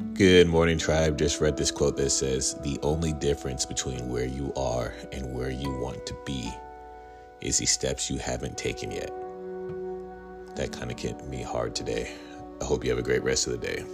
Good morning, tribe. Just read this quote that says The only difference between where you are and where you want to be is the steps you haven't taken yet. That kind of hit me hard today. I hope you have a great rest of the day.